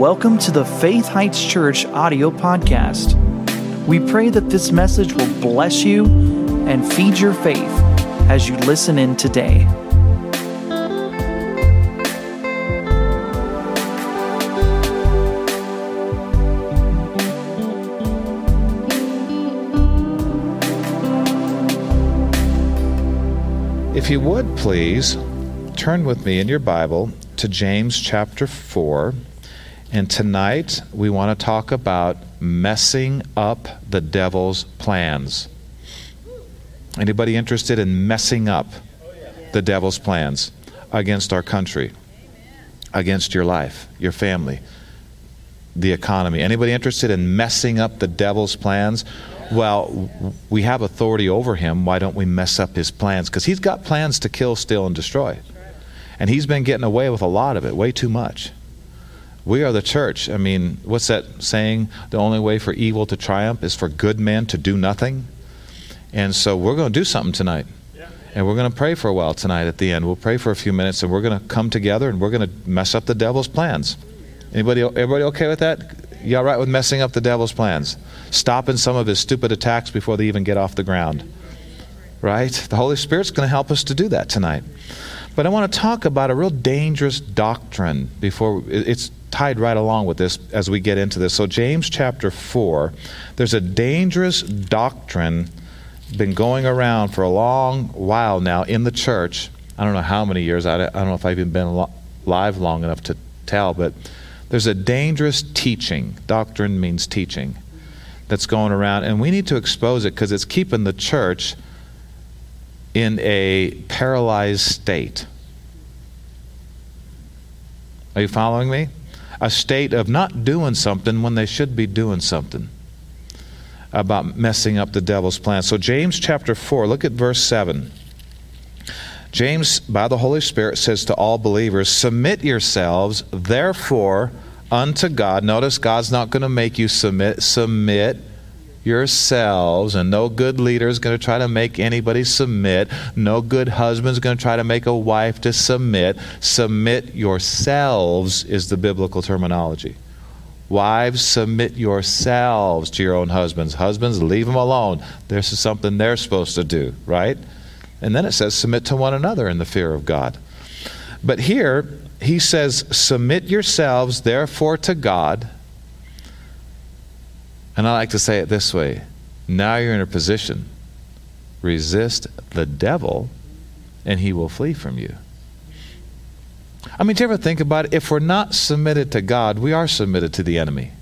Welcome to the Faith Heights Church audio podcast. We pray that this message will bless you and feed your faith as you listen in today. If you would please turn with me in your Bible to James chapter 4. And tonight we want to talk about messing up the devil's plans. Anybody interested in messing up the devil's plans against our country, against your life, your family, the economy? Anybody interested in messing up the devil's plans? Well, we have authority over him. Why don't we mess up his plans? Because he's got plans to kill, steal, and destroy. And he's been getting away with a lot of it, way too much. We are the church. I mean, what's that saying? The only way for evil to triumph is for good men to do nothing. And so we're going to do something tonight. And we're going to pray for a while tonight at the end. We'll pray for a few minutes and we're going to come together and we're going to mess up the devil's plans. Anybody everybody okay with that? You all right with messing up the devil's plans? Stopping some of his stupid attacks before they even get off the ground. Right? The Holy Spirit's going to help us to do that tonight. But I want to talk about a real dangerous doctrine before it's tied right along with this as we get into this. So, James chapter 4, there's a dangerous doctrine been going around for a long while now in the church. I don't know how many years, I don't know if I've even been alive long enough to tell, but there's a dangerous teaching. Doctrine means teaching that's going around, and we need to expose it because it's keeping the church in a paralyzed state. Are you following me? A state of not doing something when they should be doing something about messing up the devil's plan. So, James chapter 4, look at verse 7. James, by the Holy Spirit, says to all believers, Submit yourselves, therefore, unto God. Notice God's not going to make you submit. Submit yourselves, and no good leader is going to try to make anybody submit. No good husband is going to try to make a wife to submit. Submit yourselves is the biblical terminology. Wives, submit yourselves to your own husbands. Husbands, leave them alone. This is something they're supposed to do, right? And then it says, submit to one another in the fear of God. But here, he says, submit yourselves, therefore, to God and I like to say it this way now you're in a position. Resist the devil, and he will flee from you. I mean, do you ever think about it? If we're not submitted to God, we are submitted to the enemy.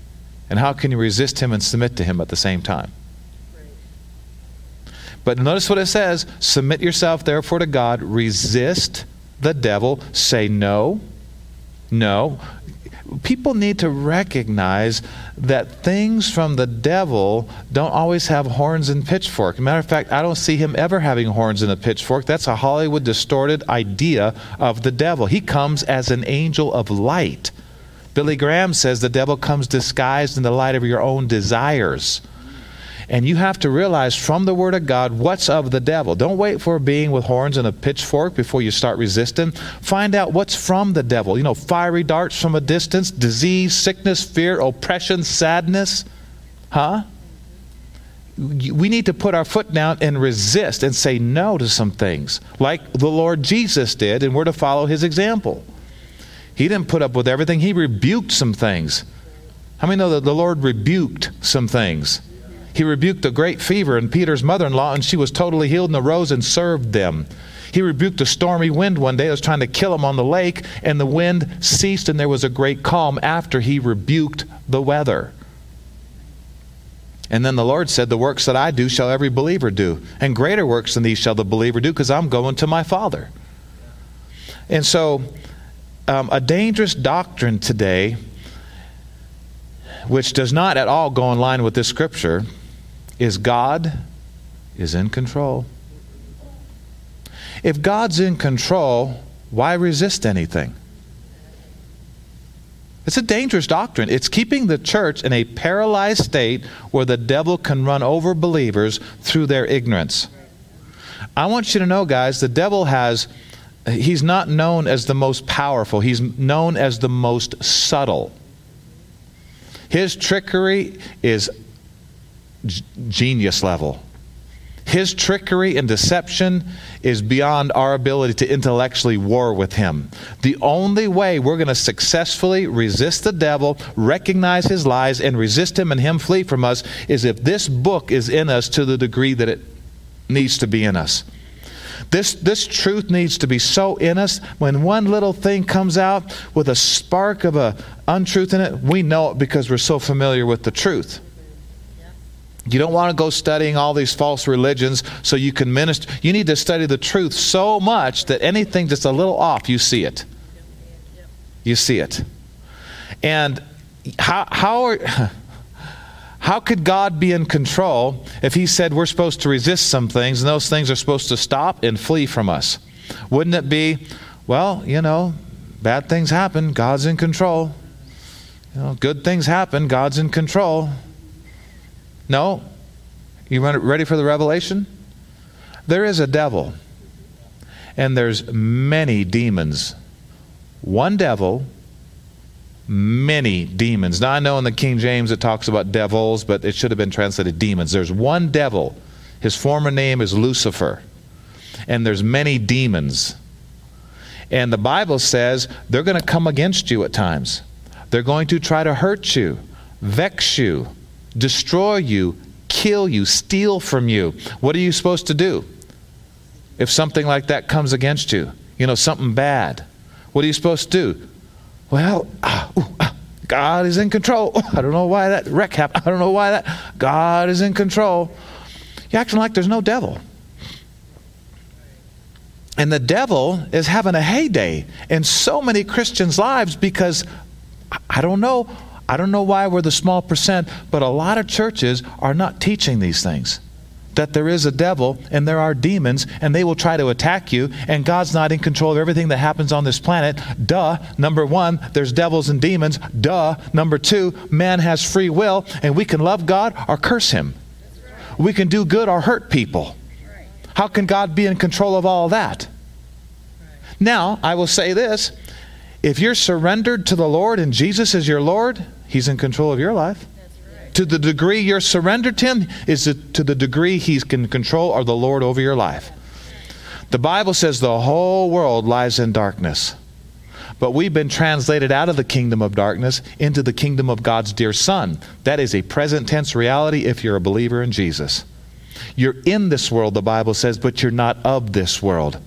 And how can you resist him and submit to him at the same time? But notice what it says Submit yourself, therefore, to God. Resist the devil. Say no. No people need to recognize that things from the devil don't always have horns and pitchfork. Matter of fact, I don't see him ever having horns and a pitchfork. That's a Hollywood distorted idea of the devil. He comes as an angel of light. Billy Graham says the devil comes disguised in the light of your own desires. And you have to realize from the Word of God what's of the devil. Don't wait for a being with horns and a pitchfork before you start resisting. Find out what's from the devil. You know, fiery darts from a distance, disease, sickness, fear, oppression, sadness. Huh? We need to put our foot down and resist and say no to some things, like the Lord Jesus did, and we're to follow his example. He didn't put up with everything, he rebuked some things. How many know that the Lord rebuked some things? He rebuked a great fever in Peter's mother in law, and she was totally healed and arose and served them. He rebuked a stormy wind one day that was trying to kill him on the lake, and the wind ceased, and there was a great calm after he rebuked the weather. And then the Lord said, The works that I do shall every believer do, and greater works than these shall the believer do, because I'm going to my Father. And so, um, a dangerous doctrine today, which does not at all go in line with this scripture, is God is in control. If God's in control, why resist anything? It's a dangerous doctrine. It's keeping the church in a paralyzed state where the devil can run over believers through their ignorance. I want you to know, guys, the devil has, he's not known as the most powerful, he's known as the most subtle. His trickery is g- genius level. His trickery and deception is beyond our ability to intellectually war with him. The only way we're going to successfully resist the devil, recognize his lies, and resist him and him flee from us is if this book is in us to the degree that it needs to be in us. This, this truth needs to be so in us. When one little thing comes out with a spark of a untruth in it, we know it because we're so familiar with the truth. You don't want to go studying all these false religions so you can minister. You need to study the truth so much that anything just a little off, you see it. You see it. And how, how, are, how could God be in control if He said we're supposed to resist some things and those things are supposed to stop and flee from us? Wouldn't it be, well, you know, bad things happen, God's in control. You know, good things happen, God's in control. No? You ready for the revelation? There is a devil, and there's many demons. One devil, many demons. Now, I know in the King James it talks about devils, but it should have been translated demons. There's one devil. His former name is Lucifer. And there's many demons. And the Bible says they're going to come against you at times. They're going to try to hurt you, vex you, destroy you, kill you, steal from you. What are you supposed to do if something like that comes against you? You know, something bad. What are you supposed to do? Well, ah, ooh, ah, God is in control. I don't know why that wreck happened. I don't know why that. God is in control. You're acting like there's no devil. And the devil is having a heyday in so many Christians' lives because I don't know I don't know why we're the small percent, but a lot of churches are not teaching these things. That there is a devil and there are demons and they will try to attack you, and God's not in control of everything that happens on this planet. Duh. Number one, there's devils and demons. Duh. Number two, man has free will and we can love God or curse him. We can do good or hurt people. How can God be in control of all that? Now, I will say this if you're surrendered to the Lord and Jesus is your Lord, He's in control of your life. Right. To the degree you're surrendered to Him is to the degree He's in control or the Lord over your life. The Bible says the whole world lies in darkness. But we've been translated out of the kingdom of darkness into the kingdom of God's dear Son. That is a present tense reality if you're a believer in Jesus. You're in this world, the Bible says, but you're not of this world.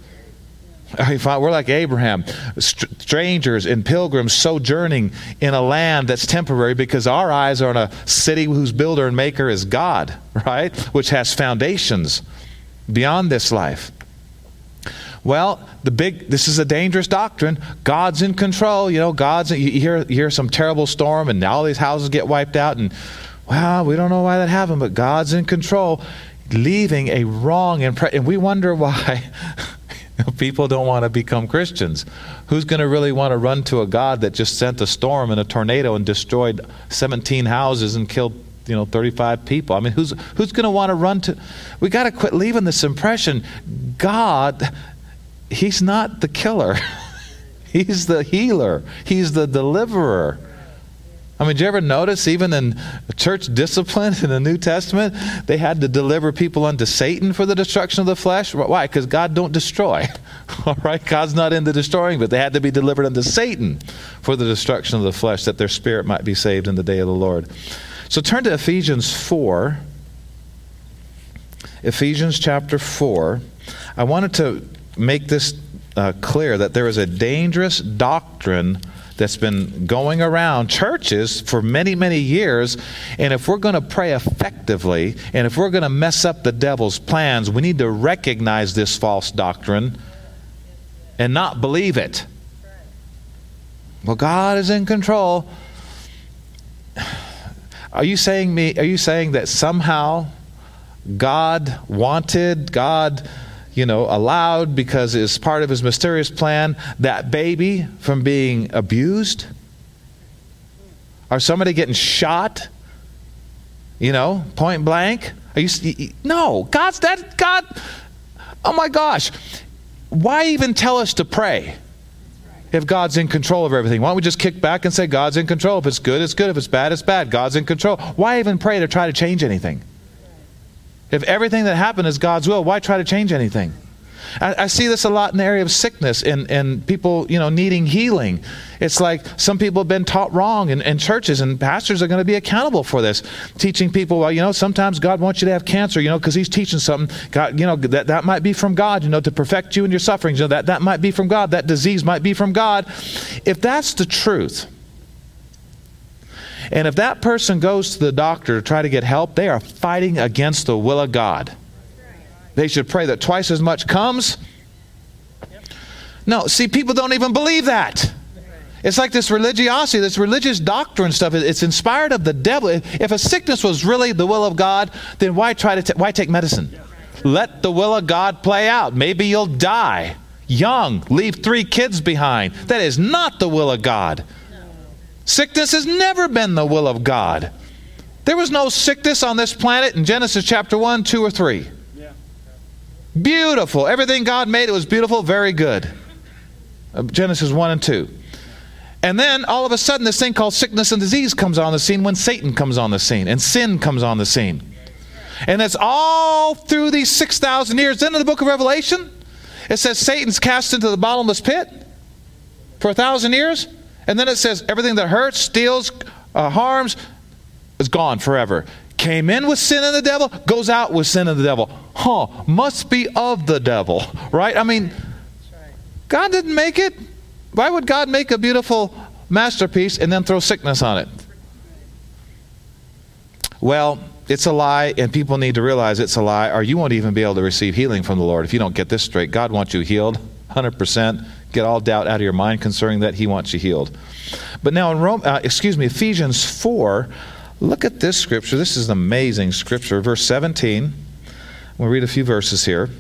We're like Abraham, strangers and pilgrims sojourning in a land that's temporary because our eyes are on a city whose builder and maker is God, right? Which has foundations beyond this life. Well, the big this is a dangerous doctrine. God's in control. You know, God's you hear you hear some terrible storm and all these houses get wiped out and well, we don't know why that happened, but God's in control, leaving a wrong impression. And we wonder why People don't want to become Christians. Who's going to really want to run to a God that just sent a storm and a tornado and destroyed 17 houses and killed, you know, 35 people? I mean, who's who's going to want to run to We got to quit leaving this impression God he's not the killer. he's the healer. He's the deliverer. I mean, did you ever notice, even in church discipline in the New Testament, they had to deliver people unto Satan for the destruction of the flesh? Why? Because God don't destroy. All right? God's not into destroying, but they had to be delivered unto Satan for the destruction of the flesh, that their spirit might be saved in the day of the Lord. So turn to Ephesians 4. Ephesians chapter 4. I wanted to make this uh, clear that there is a dangerous doctrine that's been going around churches for many, many years. And if we're going to pray effectively, and if we're going to mess up the devil's plans, we need to recognize this false doctrine and not believe it. Well, God is in control. Are you saying me are you saying that somehow God wanted, God you know, allowed because it's part of his mysterious plan that baby from being abused? Or somebody getting shot? You know, point blank? Are you No, God's that God Oh my gosh. Why even tell us to pray? if God's in control of everything? Why don't we just kick back and say, God's in control? If it's good, it's good. If it's bad, it's bad. God's in control. Why even pray to try to change anything? If everything that happened is God's will, why try to change anything? I, I, see this a lot in the area of sickness and, and people, you know, needing healing. It's like some people have been taught wrong in, in churches, and pastors are going to be accountable for this. Teaching people, well, you know, sometimes God wants you to have cancer, you know, because He's teaching something. God, you know, that, that might be from God, you know, to perfect you in your sufferings. You know, that, that might be from God. That disease might be from God. If that's the truth, and if that person goes to the doctor to try to get help, they are fighting against the will of God. They should pray that twice as much comes. No, see, people don't even believe that. It's like this religiosity, this religious doctrine stuff. It's inspired of the devil. If a sickness was really the will of God, then why try to t- why take medicine? Let the will of God play out. Maybe you'll die young, leave three kids behind. That is not the will of God. Sickness has never been the will of God. There was no sickness on this planet in Genesis chapter 1, 2, or 3. Beautiful. Everything God made, it was beautiful, very good. Uh, Genesis 1 and 2. And then all of a sudden, this thing called sickness and disease comes on the scene when Satan comes on the scene and sin comes on the scene. And it's all through these 6,000 years. Then in the book of Revelation, it says Satan's cast into the bottomless pit for a thousand years. And then it says everything that hurts, steals, uh, harms is gone forever. Came in with sin and the devil, goes out with sin and the devil. Huh, must be of the devil, right? I mean, God didn't make it. Why would God make a beautiful masterpiece and then throw sickness on it? Well, it's a lie, and people need to realize it's a lie, or you won't even be able to receive healing from the Lord if you don't get this straight. God wants you healed 100%. Get all doubt out of your mind concerning that. He wants you healed. But now in Rome, uh, excuse me, Ephesians 4, look at this scripture. This is an amazing scripture. Verse 17. We'll read a few verses here.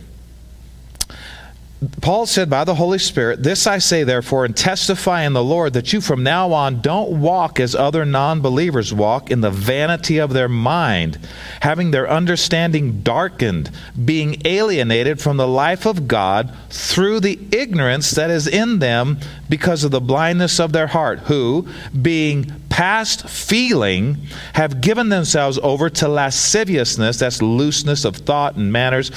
Paul said by the Holy Spirit, This I say, therefore, and testify in the Lord, that you from now on don't walk as other non believers walk in the vanity of their mind, having their understanding darkened, being alienated from the life of God through the ignorance that is in them because of the blindness of their heart, who, being past feeling, have given themselves over to lasciviousness, that's looseness of thought and manners,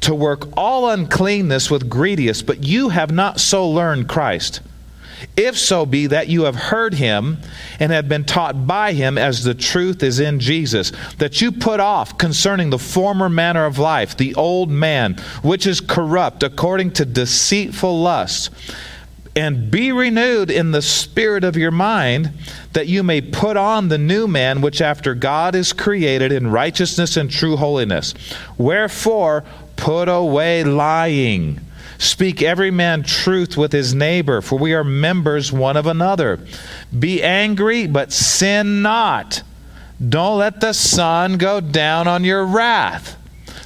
to work all uncleanness with greediness, but you have not so learned Christ. If so be that you have heard him and have been taught by him as the truth is in Jesus, that you put off concerning the former manner of life, the old man, which is corrupt according to deceitful lusts and be renewed in the spirit of your mind, that you may put on the new man, which after God is created in righteousness and true holiness. Wherefore, put away lying. Speak every man truth with his neighbor, for we are members one of another. Be angry, but sin not. Don't let the sun go down on your wrath.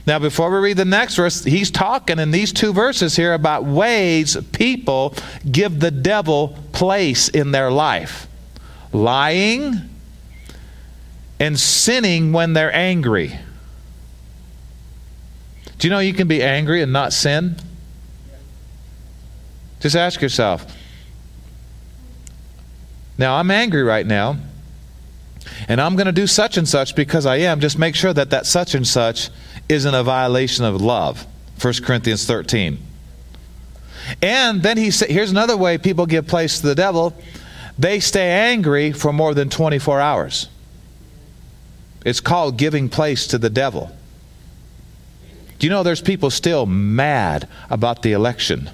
Now, before we read the next verse, he's talking in these two verses here about ways people give the devil place in their life lying and sinning when they're angry. Do you know you can be angry and not sin? Just ask yourself. Now, I'm angry right now, and I'm going to do such and such because I am. Just make sure that that such and such isn't a violation of love. 1 Corinthians 13. And then he said, here's another way people give place to the devil they stay angry for more than 24 hours. It's called giving place to the devil. Do you know there's people still mad about the election?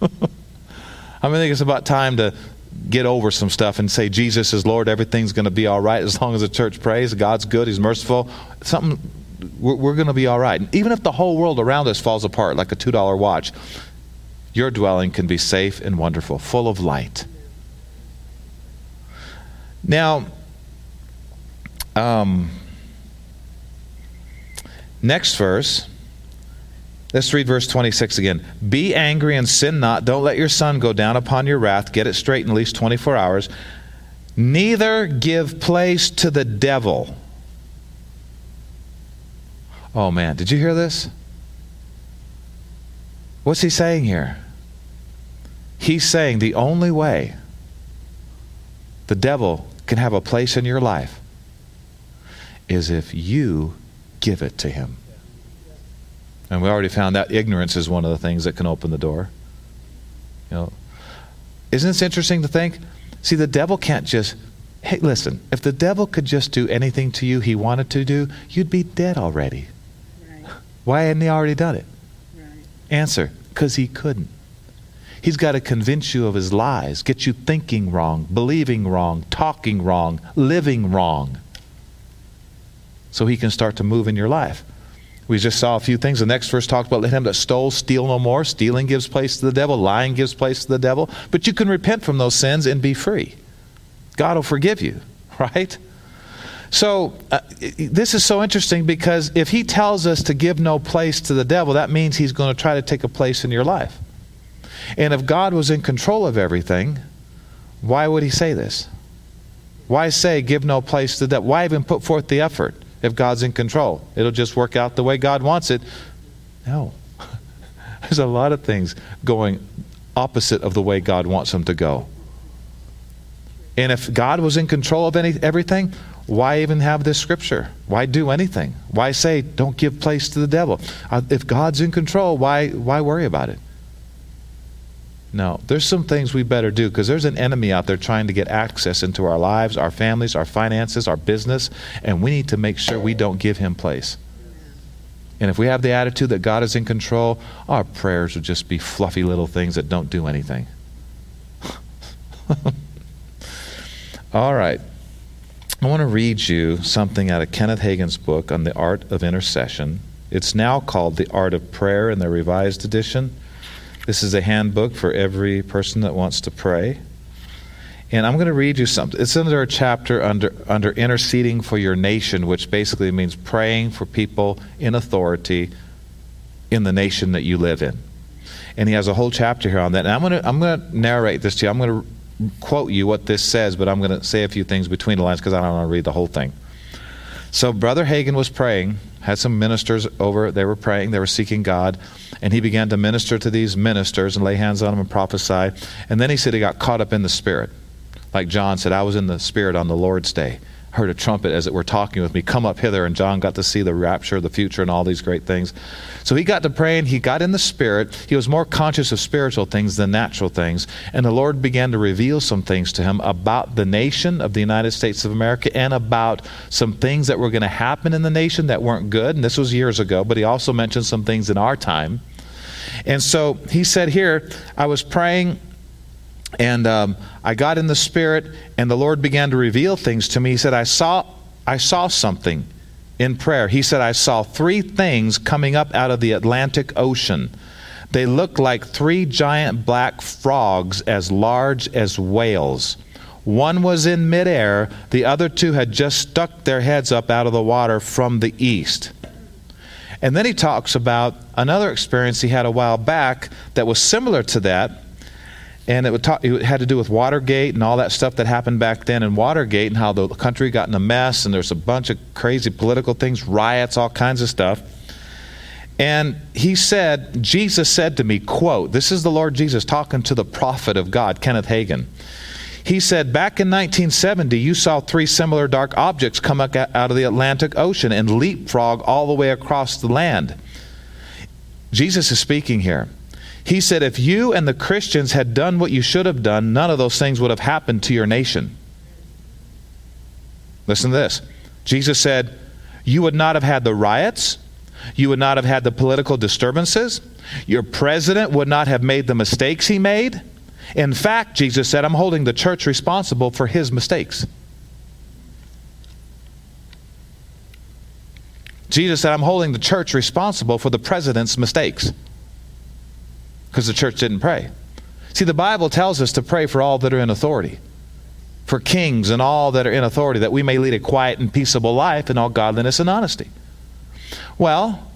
I mean, I think it's about time to get over some stuff and say Jesus is Lord, everything's going to be all right as long as the church prays. God's good, He's merciful. Something, we're, we're going to be all right. Even if the whole world around us falls apart like a $2 watch, your dwelling can be safe and wonderful, full of light. Now, um, next verse Let's read verse 26 again. Be angry and sin not. Don't let your sun go down upon your wrath. Get it straight in at least 24 hours. Neither give place to the devil. Oh man, did you hear this? What's he saying here? He's saying the only way the devil can have a place in your life is if you give it to him. And we already found out ignorance is one of the things that can open the door. You know, isn't this interesting to think? See, the devil can't just Hey, listen, if the devil could just do anything to you he wanted to do, you'd be dead already. Right. Why hadn't he already done it? Right. Answer because he couldn't. He's got to convince you of his lies, get you thinking wrong, believing wrong, talking wrong, living wrong, so he can start to move in your life. We just saw a few things. The next verse talks about let him that stole steal no more. Stealing gives place to the devil, lying gives place to the devil. But you can repent from those sins and be free. God will forgive you, right? So, uh, this is so interesting because if he tells us to give no place to the devil, that means he's going to try to take a place in your life. And if God was in control of everything, why would he say this? Why say, give no place to devil? Why even put forth the effort if God's in control? It'll just work out the way God wants it. No. There's a lot of things going opposite of the way God wants them to go. And if God was in control of any, everything, why even have this scripture? Why do anything? Why say, don't give place to the devil? Uh, if God's in control, why, why worry about it? No, there's some things we better do because there's an enemy out there trying to get access into our lives, our families, our finances, our business, and we need to make sure we don't give him place. And if we have the attitude that God is in control, our prayers will just be fluffy little things that don't do anything. All right. I want to read you something out of Kenneth Hagin's book on the art of intercession. It's now called The Art of Prayer in the Revised Edition. This is a handbook for every person that wants to pray. And I'm going to read you something. It's under a chapter under, under interceding for your nation, which basically means praying for people in authority in the nation that you live in. And he has a whole chapter here on that. And I'm going to, I'm going to narrate this to you. I'm going to quote you what this says, but I'm going to say a few things between the lines because I don't want to read the whole thing. So, Brother Hagin was praying, had some ministers over, they were praying, they were seeking God, and he began to minister to these ministers and lay hands on them and prophesy. And then he said he got caught up in the Spirit. Like John said, I was in the Spirit on the Lord's day heard a trumpet as it were talking with me, Come up hither. And John got to see the rapture, the future, and all these great things. So he got to praying. He got in the Spirit. He was more conscious of spiritual things than natural things. And the Lord began to reveal some things to him about the nation of the United States of America and about some things that were going to happen in the nation that weren't good. And this was years ago, but he also mentioned some things in our time. And so he said here, I was praying and um, I got in the Spirit, and the Lord began to reveal things to me. He said, I saw, I saw something in prayer. He said, I saw three things coming up out of the Atlantic Ocean. They looked like three giant black frogs as large as whales. One was in midair, the other two had just stuck their heads up out of the water from the east. And then he talks about another experience he had a while back that was similar to that and it, talk, it, had to do with Watergate and all that stuff that happened back then in Watergate and how the country got in a mess and there's a bunch of crazy political things, riots, all kinds of stuff. And he said, Jesus said to me, quote, this is the Lord Jesus talking to the prophet of God, Kenneth Hagin. He said, back in 1970, you saw three similar dark objects come up out of the Atlantic Ocean and leapfrog all the way across the land. Jesus is speaking here. He said, if you and the Christians had done what you should have done, none of those things would have happened to your nation. Listen to this. Jesus said, You would not have had the riots. You would not have had the political disturbances. Your president would not have made the mistakes he made. In fact, Jesus said, I'm holding the church responsible for his mistakes. Jesus said, I'm holding the church responsible for the president's mistakes because the church didn't pray. See, the Bible tells us to pray for all that are in authority, for kings and all that are in authority, that we may lead a quiet and peaceable life in all godliness and honesty. Well,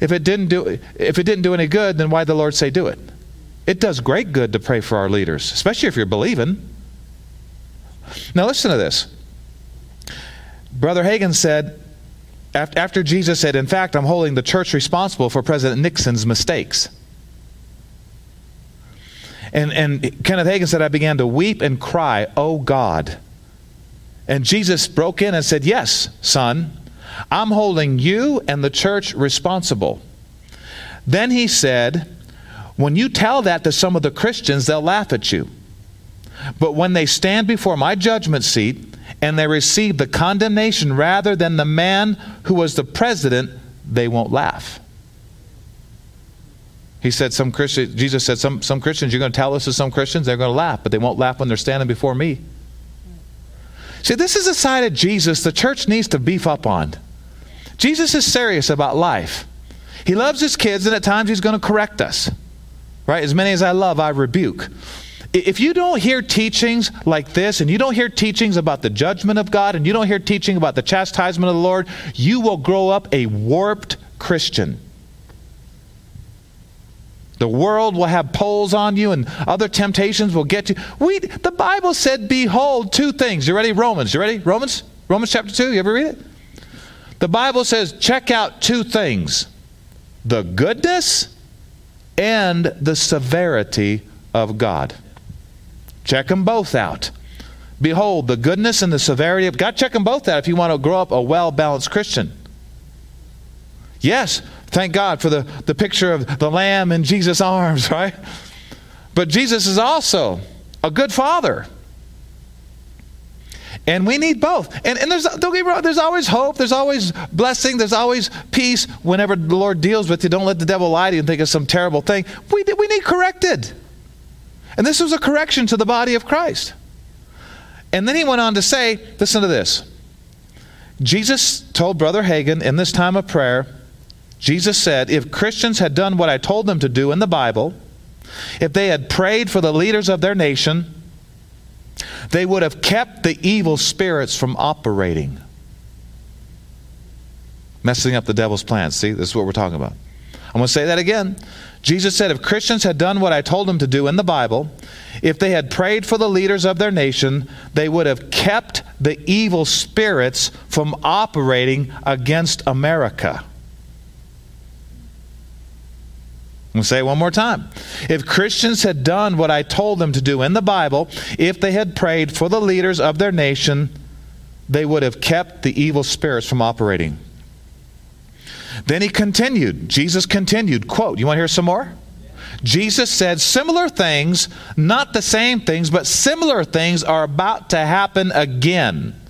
if it didn't do if it didn't do any good, then why did the Lord say do it? It does great good to pray for our leaders, especially if you're believing. Now listen to this. Brother Hagin said, after Jesus said, In fact, I'm holding the church responsible for President Nixon's mistakes. And, and Kenneth Hagin said, I began to weep and cry, Oh God. And Jesus broke in and said, Yes, son, I'm holding you and the church responsible. Then he said, When you tell that to some of the Christians, they'll laugh at you. But when they stand before my judgment seat and they receive the condemnation rather than the man who was the president, they won't laugh. He said, some Christian, Jesus said, some, some Christians, you're going to tell this to some Christians, they're going to laugh, but they won't laugh when they're standing before me. See, this is a side of Jesus the church needs to beef up on. Jesus is serious about life. He loves his kids, and at times he's going to correct us. Right? As many as I love, I rebuke. If you don't hear teachings like this, and you don't hear teachings about the judgment of God, and you don't hear teaching about the chastisement of the Lord, you will grow up a warped Christian. The world will have pulls on you and other temptations will get you. We, the Bible said, Behold, two things. You ready? Romans. You ready? Romans? Romans chapter 2. You ever read it? The Bible says, check out two things the goodness and the severity of God. Check them both out. Behold, the goodness and the severity of God. Check them both out if you want to grow up a well balanced Christian. Yes, thank God for the, the picture of the lamb in Jesus' arms, right? But Jesus is also a good father. And we need both. And, and there's, don't get wrong, there's always hope, there's always blessing, there's always peace whenever the Lord deals with you. Don't let the devil lie to you and think it's some terrible thing. We, we need corrected. And this was a correction to the body of Christ. And then he went on to say, listen to this. Jesus told Brother Hagin in this time of prayer, Jesus said, if Christians had done what I told them to do in the Bible, if they had prayed for the leaders of their nation, they would have kept the evil spirits from operating. Messing up the devil's plans. See, this is what we're talking about. I'm going to say that again. Jesus said, if Christians had done what I told them to do in the Bible, if they had prayed for the leaders of their nation, they would have kept the evil spirits from operating against America. I'm say it one more time. If Christians had done what I told them to do in the Bible, if they had prayed for the leaders of their nation, they would have kept the evil spirits from operating. Then he continued. Jesus continued, quote, you want to hear some more? Jesus said similar things, not the same things, but similar things are about to happen again.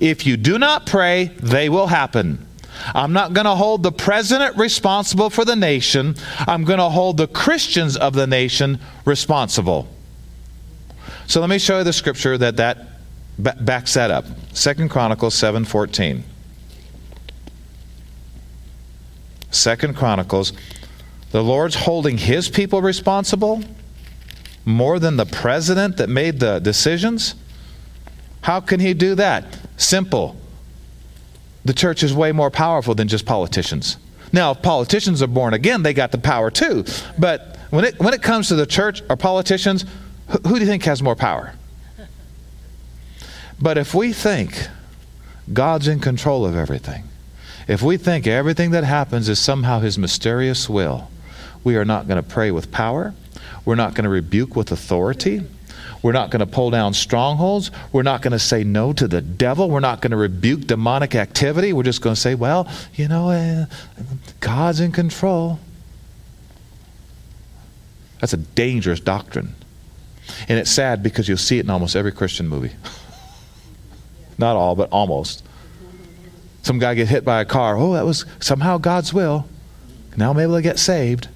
If you do not pray, they will happen. I'm not going to hold the president responsible for the nation. I'm going to hold the Christians of the nation responsible. So let me show you the scripture that that backs that up. Second Chronicles 7:14. Second Chronicles, the Lord's holding his people responsible more than the president that made the decisions. How can he do that? Simple the church is way more powerful than just politicians. Now, if politicians are born again, they got the power too. But when it, when it comes to the church or politicians, who, who do you think has more power? But if we think God's in control of everything, if we think everything that happens is somehow His mysterious will, we are not going to pray with power. We're not going to rebuke with authority. We're not going to pull down strongholds. We're not going to say no to the devil. We're not going to rebuke demonic activity. We're just going to say, well, you know, uh, God's in control. That's a dangerous doctrine. And it's sad because you'll see it in almost every Christian movie. Not all, but almost. Some guy get hit by a car. Oh, that was somehow God's will. Now I'm able to get saved.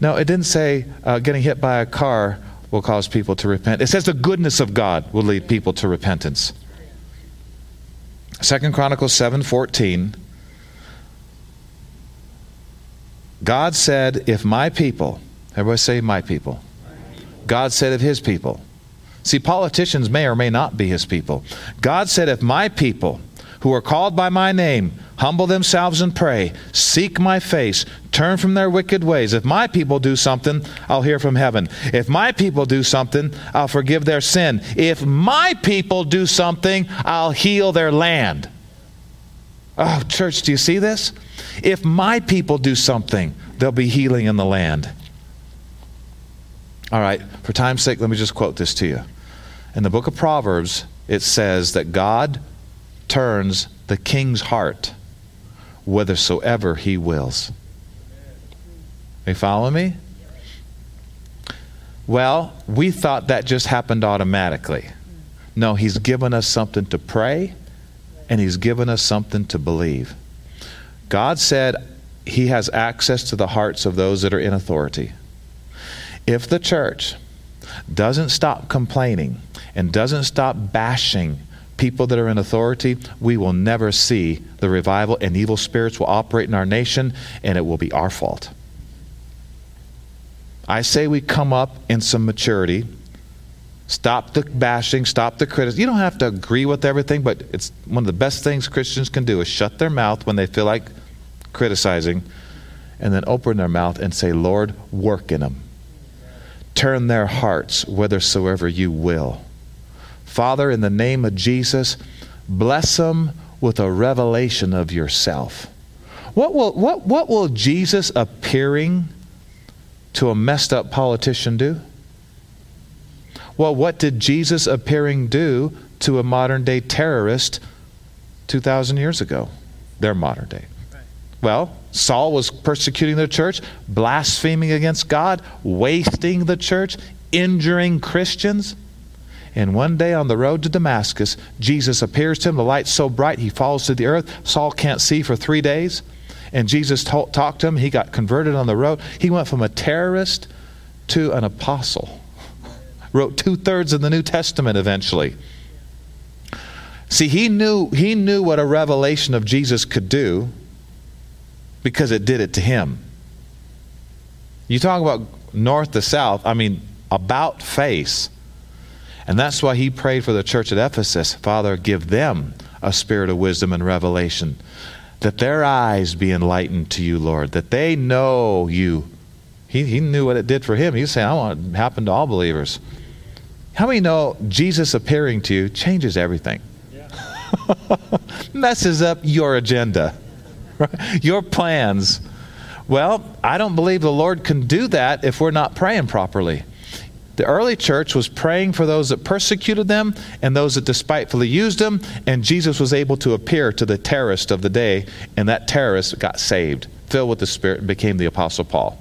No, it didn't say uh, getting hit by a car will cause people to repent. It says the goodness of God will lead people to repentance. Second Chronicles 7:14 God said, if my people, everybody say my people. God said of his people. See, politicians may or may not be his people. God said, if my people who are called by my name humble themselves and pray, seek my face, turn from their wicked ways. If my people do something, I'll hear from heaven. If my people do something, I'll forgive their sin. If my people do something, I'll heal their land. Oh, church, do you see this? If my people do something, there'll be healing in the land. All right, for time's sake, let me just quote this to you. In the book of Proverbs, it says that God turns the king's heart whithersoever he wills. You follow me? Well, we thought that just happened automatically. No, he's given us something to pray and he's given us something to believe. God said he has access to the hearts of those that are in authority. If the church doesn't stop complaining and doesn't stop bashing people that are in authority, we will never see the revival, and evil spirits will operate in our nation, and it will be our fault. I say we come up in some maturity. Stop the bashing, stop the criticism. You don't have to agree with everything, but it's one of the best things Christians can do is shut their mouth when they feel like criticizing and then open their mouth and say, Lord, work in them. Turn their hearts whithersoever you will. Father, in the name of Jesus, bless them with a revelation of yourself. What will, what, what will Jesus appearing to a messed up politician do? Well, what did Jesus appearing do to a modern day terrorist 2,000 years ago? Their modern day. Well, Saul was persecuting the church, blaspheming against God, wasting the church, injuring Christians. And one day on the road to Damascus, Jesus appears to him. The light's so bright, he falls to the earth. Saul can't see for three days. And Jesus talked to him. He got converted on the road. He went from a terrorist to an apostle. Wrote two thirds of the New Testament eventually. See, he knew, he knew what a revelation of Jesus could do because it did it to him. You talk about north to south, I mean, about face. And that's why he prayed for the church at Ephesus Father, give them a spirit of wisdom and revelation, that their eyes be enlightened to you, Lord, that they know you. He, he knew what it did for him. He's saying, I want it to happen to all believers. How many know Jesus appearing to you changes everything? Yeah. Messes up your agenda, right? your plans. Well, I don't believe the Lord can do that if we're not praying properly. The early church was praying for those that persecuted them and those that despitefully used them, and Jesus was able to appear to the terrorist of the day, and that terrorist got saved, filled with the Spirit, and became the Apostle Paul.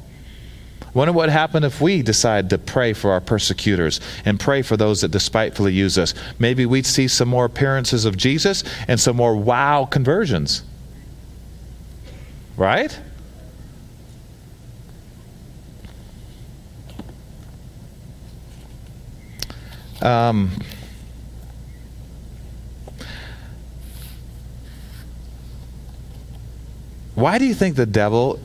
Wonder what happened if we decide to pray for our persecutors and pray for those that despitefully use us. Maybe we'd see some more appearances of Jesus and some more wow conversions. Right? Um, why do you think the devil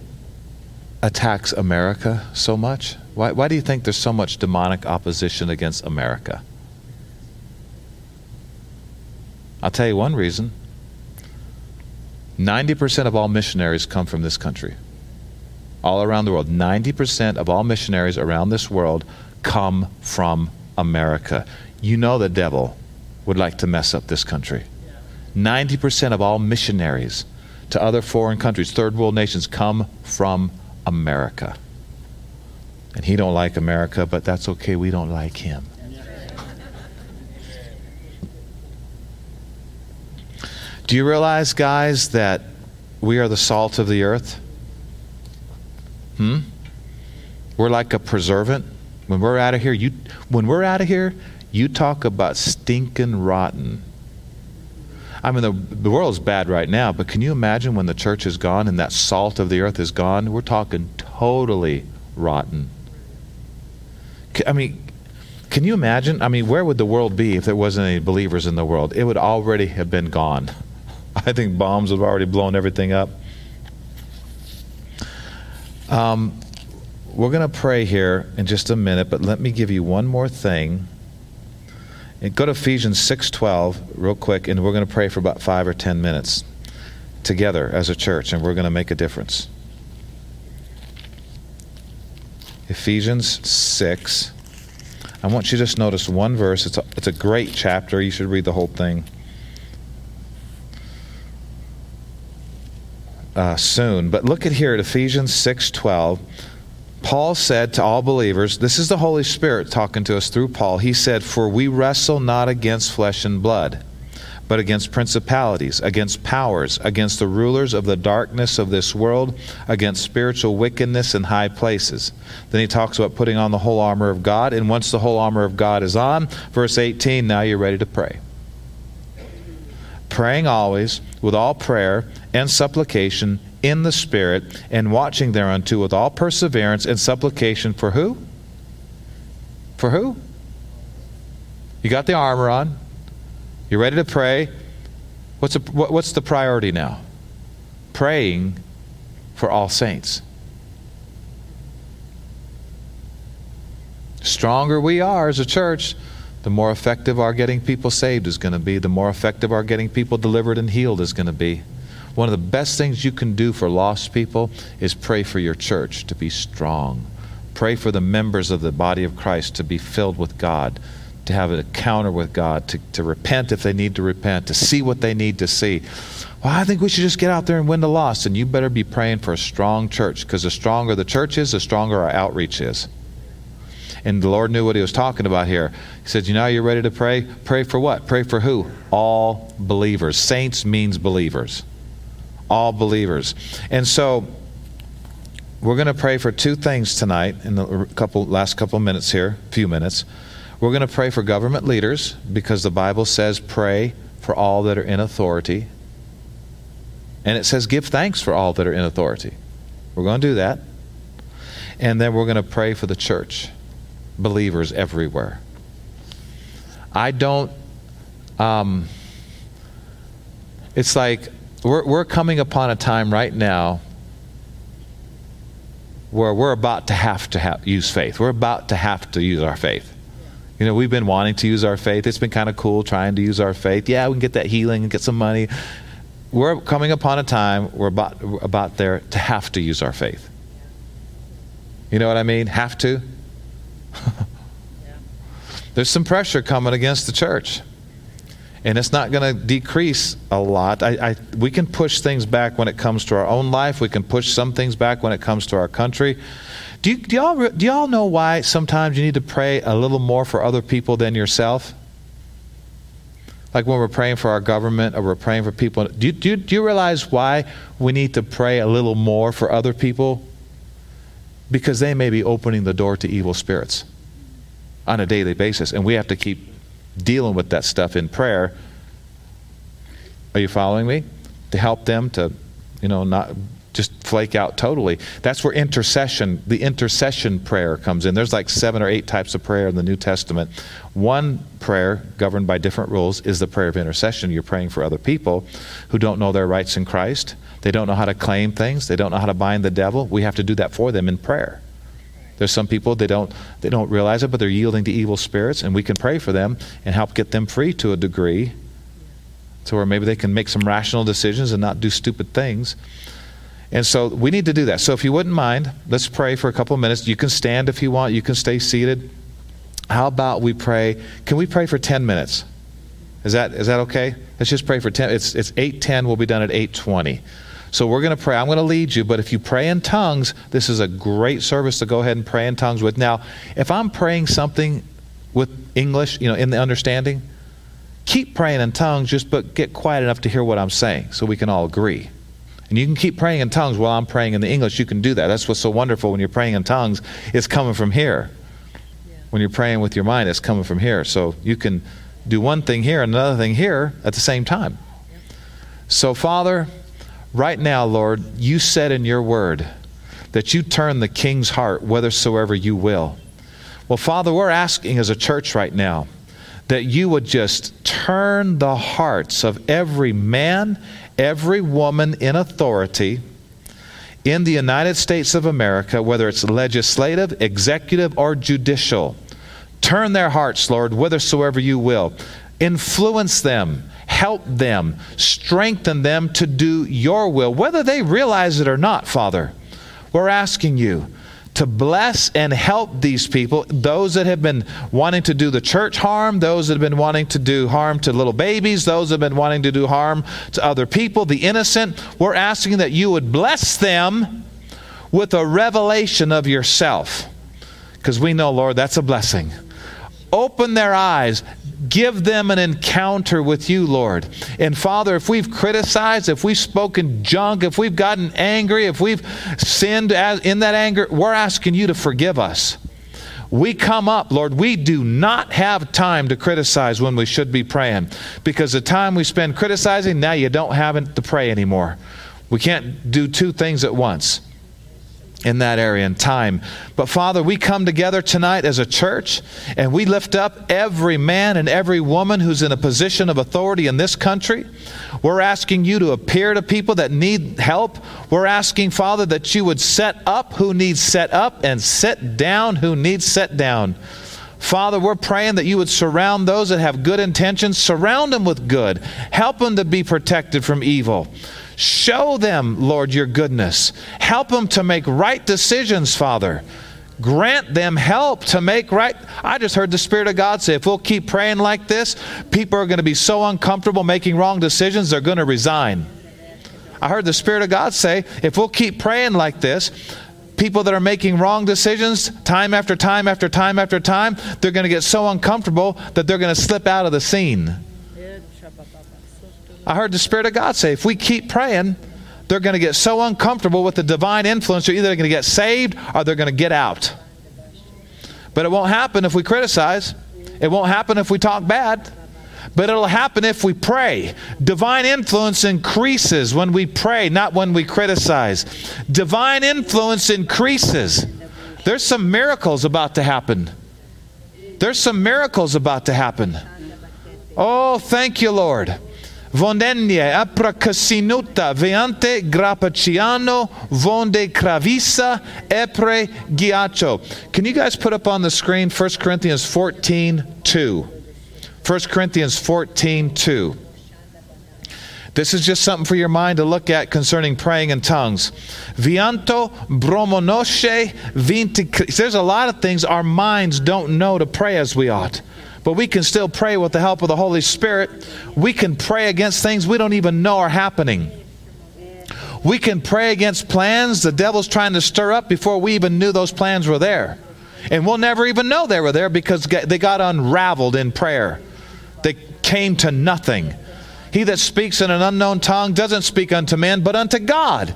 attacks America so much? Why, why do you think there's so much demonic opposition against America? I'll tell you one reason 90% of all missionaries come from this country. All around the world. 90% of all missionaries around this world come from America. You know the devil would like to mess up this country. 90% of all missionaries to other foreign countries, third world nations, come from America. And he don't like America, but that's okay. We don't like him. Do you realize, guys, that we are the salt of the earth? Hmm? We're like a preservant. When we're out of here, you when we're out of here, you talk about stinking rotten. I mean, the, the world's bad right now, but can you imagine when the church is gone and that salt of the earth is gone? We're talking totally rotten. I mean, can you imagine? I mean, where would the world be if there wasn't any believers in the world? It would already have been gone. I think bombs would have already blown everything up. Um, we're going to pray here in just a minute, but let me give you one more thing. And go to Ephesians 6:12 real quick and we're going to pray for about 5 or 10 minutes together as a church and we're going to make a difference. Ephesians 6 I want you to just notice one verse. It's a, it's a great chapter. You should read the whole thing. Uh, soon. But look at here at Ephesians 6:12. Paul said to all believers, this is the Holy Spirit talking to us through Paul. He said, For we wrestle not against flesh and blood, but against principalities, against powers, against the rulers of the darkness of this world, against spiritual wickedness in high places. Then he talks about putting on the whole armor of God, and once the whole armor of God is on, verse 18, now you're ready to pray. Praying always with all prayer and supplication in the Spirit, and watching thereunto with all perseverance and supplication for who? For who? You got the armor on. You're ready to pray. What's, a, what's the priority now? Praying for all saints. Stronger we are as a church, the more effective our getting people saved is going to be, the more effective our getting people delivered and healed is going to be. One of the best things you can do for lost people is pray for your church to be strong. Pray for the members of the body of Christ to be filled with God, to have an encounter with God, to, to repent if they need to repent, to see what they need to see. Well, I think we should just get out there and win the lost. And you better be praying for a strong church because the stronger the church is, the stronger our outreach is. And the Lord knew what He was talking about here. He said, You know, you're ready to pray? Pray for what? Pray for who? All believers. Saints means believers all believers. And so we're going to pray for two things tonight in the couple last couple minutes here, few minutes. We're going to pray for government leaders because the Bible says pray for all that are in authority. And it says give thanks for all that are in authority. We're going to do that. And then we're going to pray for the church, believers everywhere. I don't um, it's like we're, we're coming upon a time right now where we're about to have to use faith. We're about to have to use our faith. You know, we've been wanting to use our faith. It's been kind of cool trying to use our faith. Yeah, we can get that healing and get some money. We're coming upon a time we're about, we're about there to have to use our faith. You know what I mean? Have to. There's some pressure coming against the church and it's not going to decrease a lot. I, I, we can push things back when it comes to our own life. We can push some things back when it comes to our country. Do, you, do, y'all, do y'all know why sometimes you need to pray a little more for other people than yourself? Like when we're praying for our government or we're praying for people. Do you, do, you, do you realize why we need to pray a little more for other people? Because they may be opening the door to evil spirits on a daily basis, and we have to keep dealing with that stuff in prayer. Are you following me? To help them to, you know, not just flake out totally. That's where intercession, the intercession prayer comes in. There's like seven or eight types of prayer in the New Testament. One prayer, governed by different rules, is the prayer of intercession. You're praying for other people who don't know their rights in Christ. They don't know how to claim things. They don't know how to bind the devil. We have to do that for them in prayer. There's some people they don't they don't realize it, but they're yielding to evil spirits, and we can pray for them and help get them free to a degree, to where maybe they can make some rational decisions and not do stupid things. And so we need to do that. So if you wouldn't mind, let's pray for a couple of minutes. You can stand if you want. You can stay seated. How about we pray? Can we pray for 10 minutes? Is that is that okay? Let's just pray for 10. It's it's 8:10. We'll be done at 8:20. So we're going to pray. I'm going to lead you, but if you pray in tongues, this is a great service to go ahead and pray in tongues with. Now, if I'm praying something with English, you know, in the understanding, keep praying in tongues, just but get quiet enough to hear what I'm saying so we can all agree. And you can keep praying in tongues while I'm praying in the English. You can do that. That's what's so wonderful when you're praying in tongues. It's coming from here. Yeah. When you're praying with your mind, it's coming from here. So you can do one thing here and another thing here at the same time. So, Father, Right now, Lord, you said in your word that you turn the king's heart whithersoever you will. Well, Father, we're asking as a church right now that you would just turn the hearts of every man, every woman in authority in the United States of America, whether it's legislative, executive, or judicial. Turn their hearts, Lord, whithersoever you will. Influence them help them, strengthen them to do your will, whether they realize it or not, Father. We're asking you to bless and help these people, those that have been wanting to do the church harm, those that have been wanting to do harm to little babies, those that have been wanting to do harm to other people, the innocent. We're asking that you would bless them with a revelation of yourself. Because we know, Lord, that's a blessing. Open their eyes. Give them an encounter with you, Lord. And Father, if we've criticized, if we've spoken junk, if we've gotten angry, if we've sinned in that anger, we're asking you to forgive us. We come up, Lord, we do not have time to criticize when we should be praying because the time we spend criticizing, now you don't have to pray anymore. We can't do two things at once in that area and time. But Father, we come together tonight as a church and we lift up every man and every woman who's in a position of authority in this country. We're asking you to appear to people that need help. We're asking, Father, that you would set up who needs set up and set down who needs set down. Father, we're praying that you would surround those that have good intentions, surround them with good, help them to be protected from evil. Show them, Lord, your goodness. Help them to make right decisions, Father. Grant them help to make right. I just heard the Spirit of God say if we'll keep praying like this, people are going to be so uncomfortable making wrong decisions, they're going to resign. I heard the Spirit of God say if we'll keep praying like this, people that are making wrong decisions time after time after time after time, they're going to get so uncomfortable that they're going to slip out of the scene. I heard the Spirit of God say, if we keep praying, they're going to get so uncomfortable with the divine influence, they're either going to get saved or they're going to get out. But it won't happen if we criticize. It won't happen if we talk bad. But it'll happen if we pray. Divine influence increases when we pray, not when we criticize. Divine influence increases. There's some miracles about to happen. There's some miracles about to happen. Oh, thank you, Lord. Vondenie, apracasinuta, veante grapaciano, vonde cravisa, epre giacho. Can you guys put up on the screen 1 Corinthians 14 2? 1 Corinthians 14 2. This is just something for your mind to look at concerning praying in tongues. Vianto bromonoshe vinti. There's a lot of things our minds don't know to pray as we ought but we can still pray with the help of the Holy Spirit. We can pray against things we don't even know are happening. We can pray against plans the devil's trying to stir up before we even knew those plans were there. And we'll never even know they were there because they got unraveled in prayer. They came to nothing. He that speaks in an unknown tongue doesn't speak unto men, but unto God.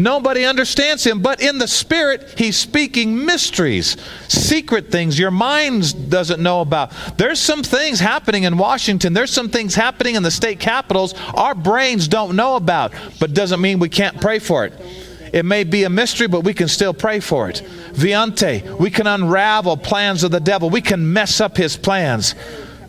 Nobody understands him, but in the spirit, he's speaking mysteries, secret things your mind doesn't know about. There's some things happening in Washington, there's some things happening in the state capitals our brains don't know about, but doesn't mean we can't pray for it. It may be a mystery, but we can still pray for it. Viante, we can unravel plans of the devil. We can mess up his plans.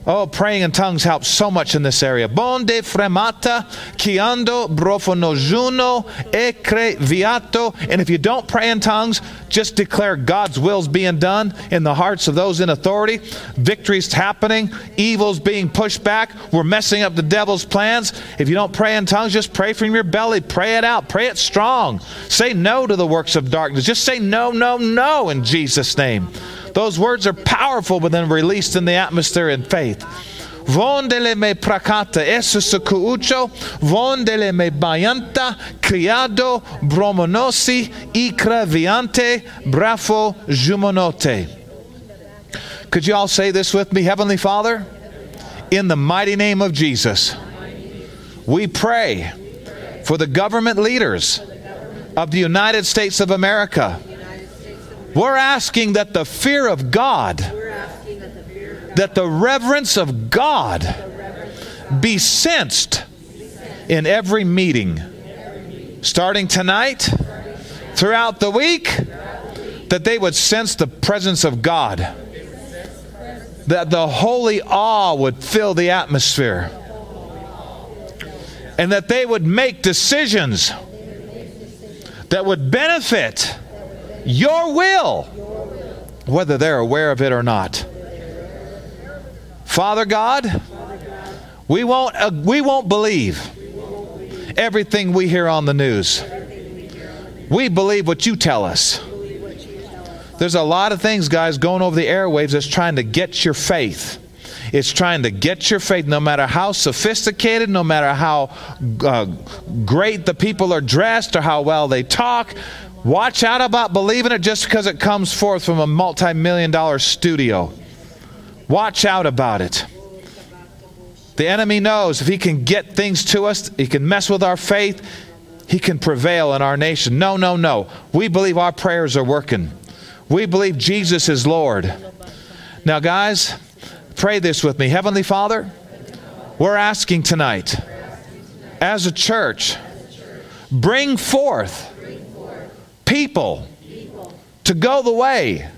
Oh, praying in tongues helps so much in this area. Bonde fremata, chiando, brofonojuno, ecre viato. And if you don't pray in tongues, just declare God's will's being done in the hearts of those in authority. Victory's happening, evil's being pushed back. We're messing up the devil's plans. If you don't pray in tongues, just pray from your belly. Pray it out. Pray it strong. Say no to the works of darkness. Just say no, no, no in Jesus' name. Those words are powerful but then released in the atmosphere in faith. Vondele me prakata esusukuucho, vondele me bayanta, criado, bromonosi, ikra viante, brafo jumonote. Could you all say this with me? Heavenly Father, in the mighty name of Jesus, we pray for the government leaders of the United States of America we're asking that the fear of God, that the reverence of God be sensed in every meeting, starting tonight, throughout the week, that they would sense the presence of God, that the holy awe would fill the atmosphere, and that they would make decisions that would benefit your will, whether they're aware of it or not. Father God, we won't, uh, we won't believe everything we hear on the news. We believe what you tell us. There's a lot of things, guys, going over the airwaves that's trying to get your faith. It's trying to get your faith, no matter how sophisticated, no matter how uh, great the people are dressed or how well they talk Watch out about believing it just because it comes forth from a multi million dollar studio. Watch out about it. The enemy knows if he can get things to us, he can mess with our faith, he can prevail in our nation. No, no, no. We believe our prayers are working. We believe Jesus is Lord. Now, guys, pray this with me. Heavenly Father, we're asking tonight, as a church, bring forth people to go the way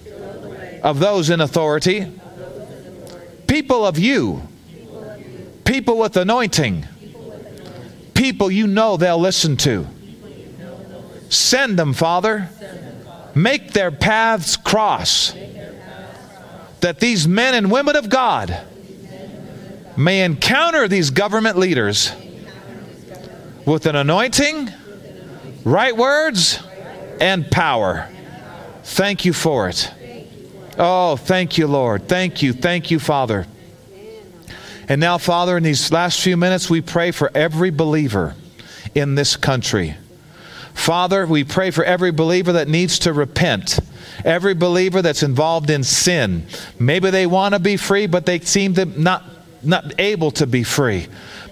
of those in authority, people of you, people with anointing, people you know they'll listen to. Send them, Father. Make their paths cross. That these men and women of God may encounter these government leaders with an anointing, right words, and power. Thank you for it. Oh, thank you, Lord. Thank you. Thank you, Father. And now, Father, in these last few minutes, we pray for every believer in this country. Father, we pray for every believer that needs to repent, every believer that's involved in sin. Maybe they want to be free, but they seem to not, not able to be free.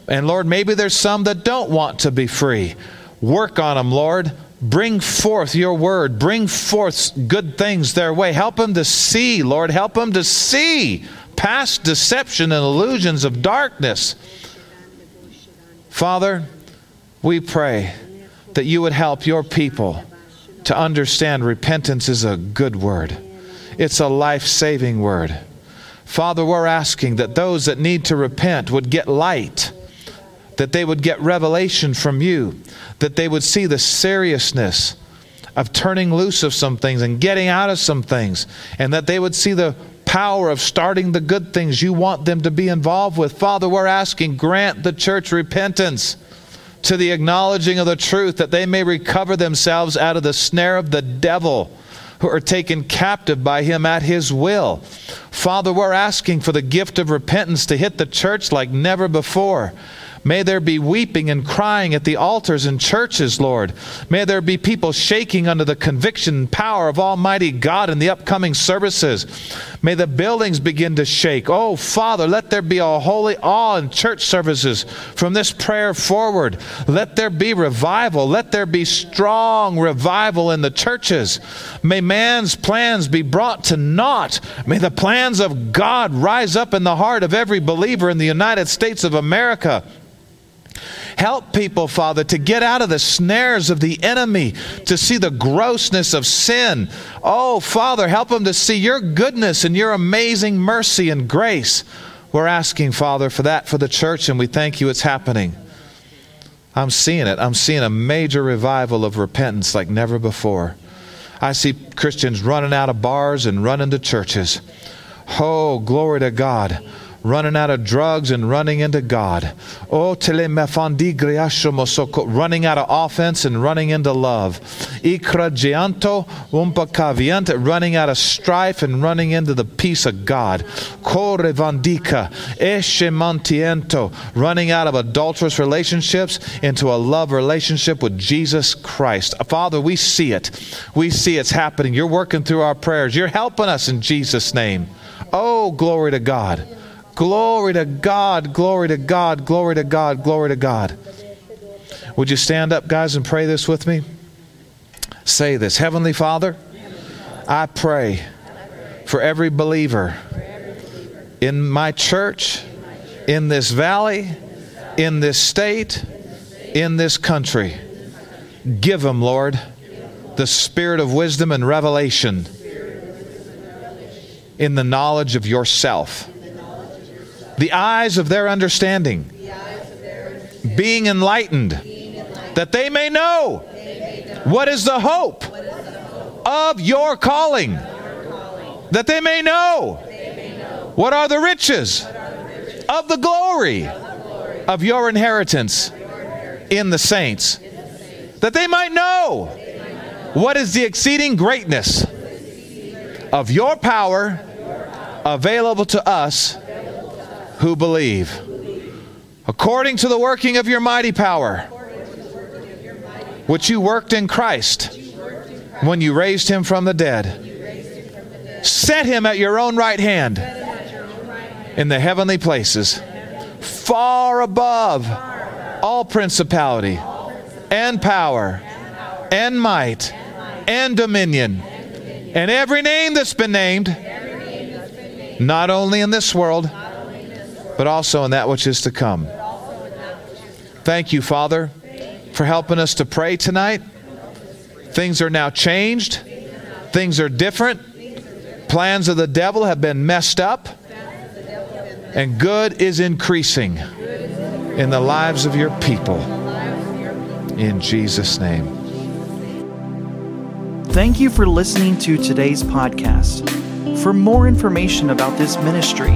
And Lord, maybe there's some that don't want to be free. Work on them, Lord. Bring forth your word. Bring forth good things their way. Help them to see, Lord. Help them to see past deception and illusions of darkness. Father, we pray that you would help your people to understand repentance is a good word, it's a life saving word. Father, we're asking that those that need to repent would get light, that they would get revelation from you, that they would see the seriousness of turning loose of some things and getting out of some things, and that they would see the power of starting the good things you want them to be involved with. Father, we're asking, grant the church repentance to the acknowledging of the truth that they may recover themselves out of the snare of the devil who are taken captive by him at his will. Father, we're asking for the gift of repentance to hit the church like never before. May there be weeping and crying at the altars and churches, Lord. May there be people shaking under the conviction and power of Almighty God in the upcoming services. May the buildings begin to shake. Oh, Father, let there be a holy awe in church services from this prayer forward. Let there be revival. Let there be strong revival in the churches. May man's plans be brought to naught. May the plans of God rise up in the heart of every believer in the United States of America. Help people, Father, to get out of the snares of the enemy, to see the grossness of sin. Oh, Father, help them to see your goodness and your amazing mercy and grace. We're asking, Father, for that for the church, and we thank you it's happening. I'm seeing it. I'm seeing a major revival of repentance like never before. I see Christians running out of bars and running to churches. Oh, glory to God running out of drugs and running into God. Oh, running out of offense and running into love. Ikragianto umpakaviant, running out of strife and running into the peace of God. Korevandika eshemantiento, running out of adulterous relationships into a love relationship with Jesus Christ. Father, we see it. We see it's happening. You're working through our prayers. You're helping us in Jesus' name. Oh, glory to God. Glory to God, glory to God, glory to God, glory to God. Would you stand up, guys, and pray this with me? Say this Heavenly Father, I pray for every believer in my church, in this valley, in this state, in this country. Give them, Lord, the spirit of wisdom and revelation in the knowledge of yourself the eyes of their understanding, being enlightened, that they may know what is the hope of your calling, that they may know what are the riches of the glory of your inheritance in the saints, that they might know what is the exceeding greatness of your power available to us who believe. According to the working of your mighty power, which you worked in Christ when you raised him from the dead. Set him at your own right hand in the heavenly places, far above all principality and power and might and dominion and every name that's been named, not only in this world, but also in that which is to come. Thank you, Father, for helping us to pray tonight. Things are now changed, things are different. Plans of the devil have been messed up, and good is increasing in the lives of your people. In Jesus' name. Thank you for listening to today's podcast. For more information about this ministry,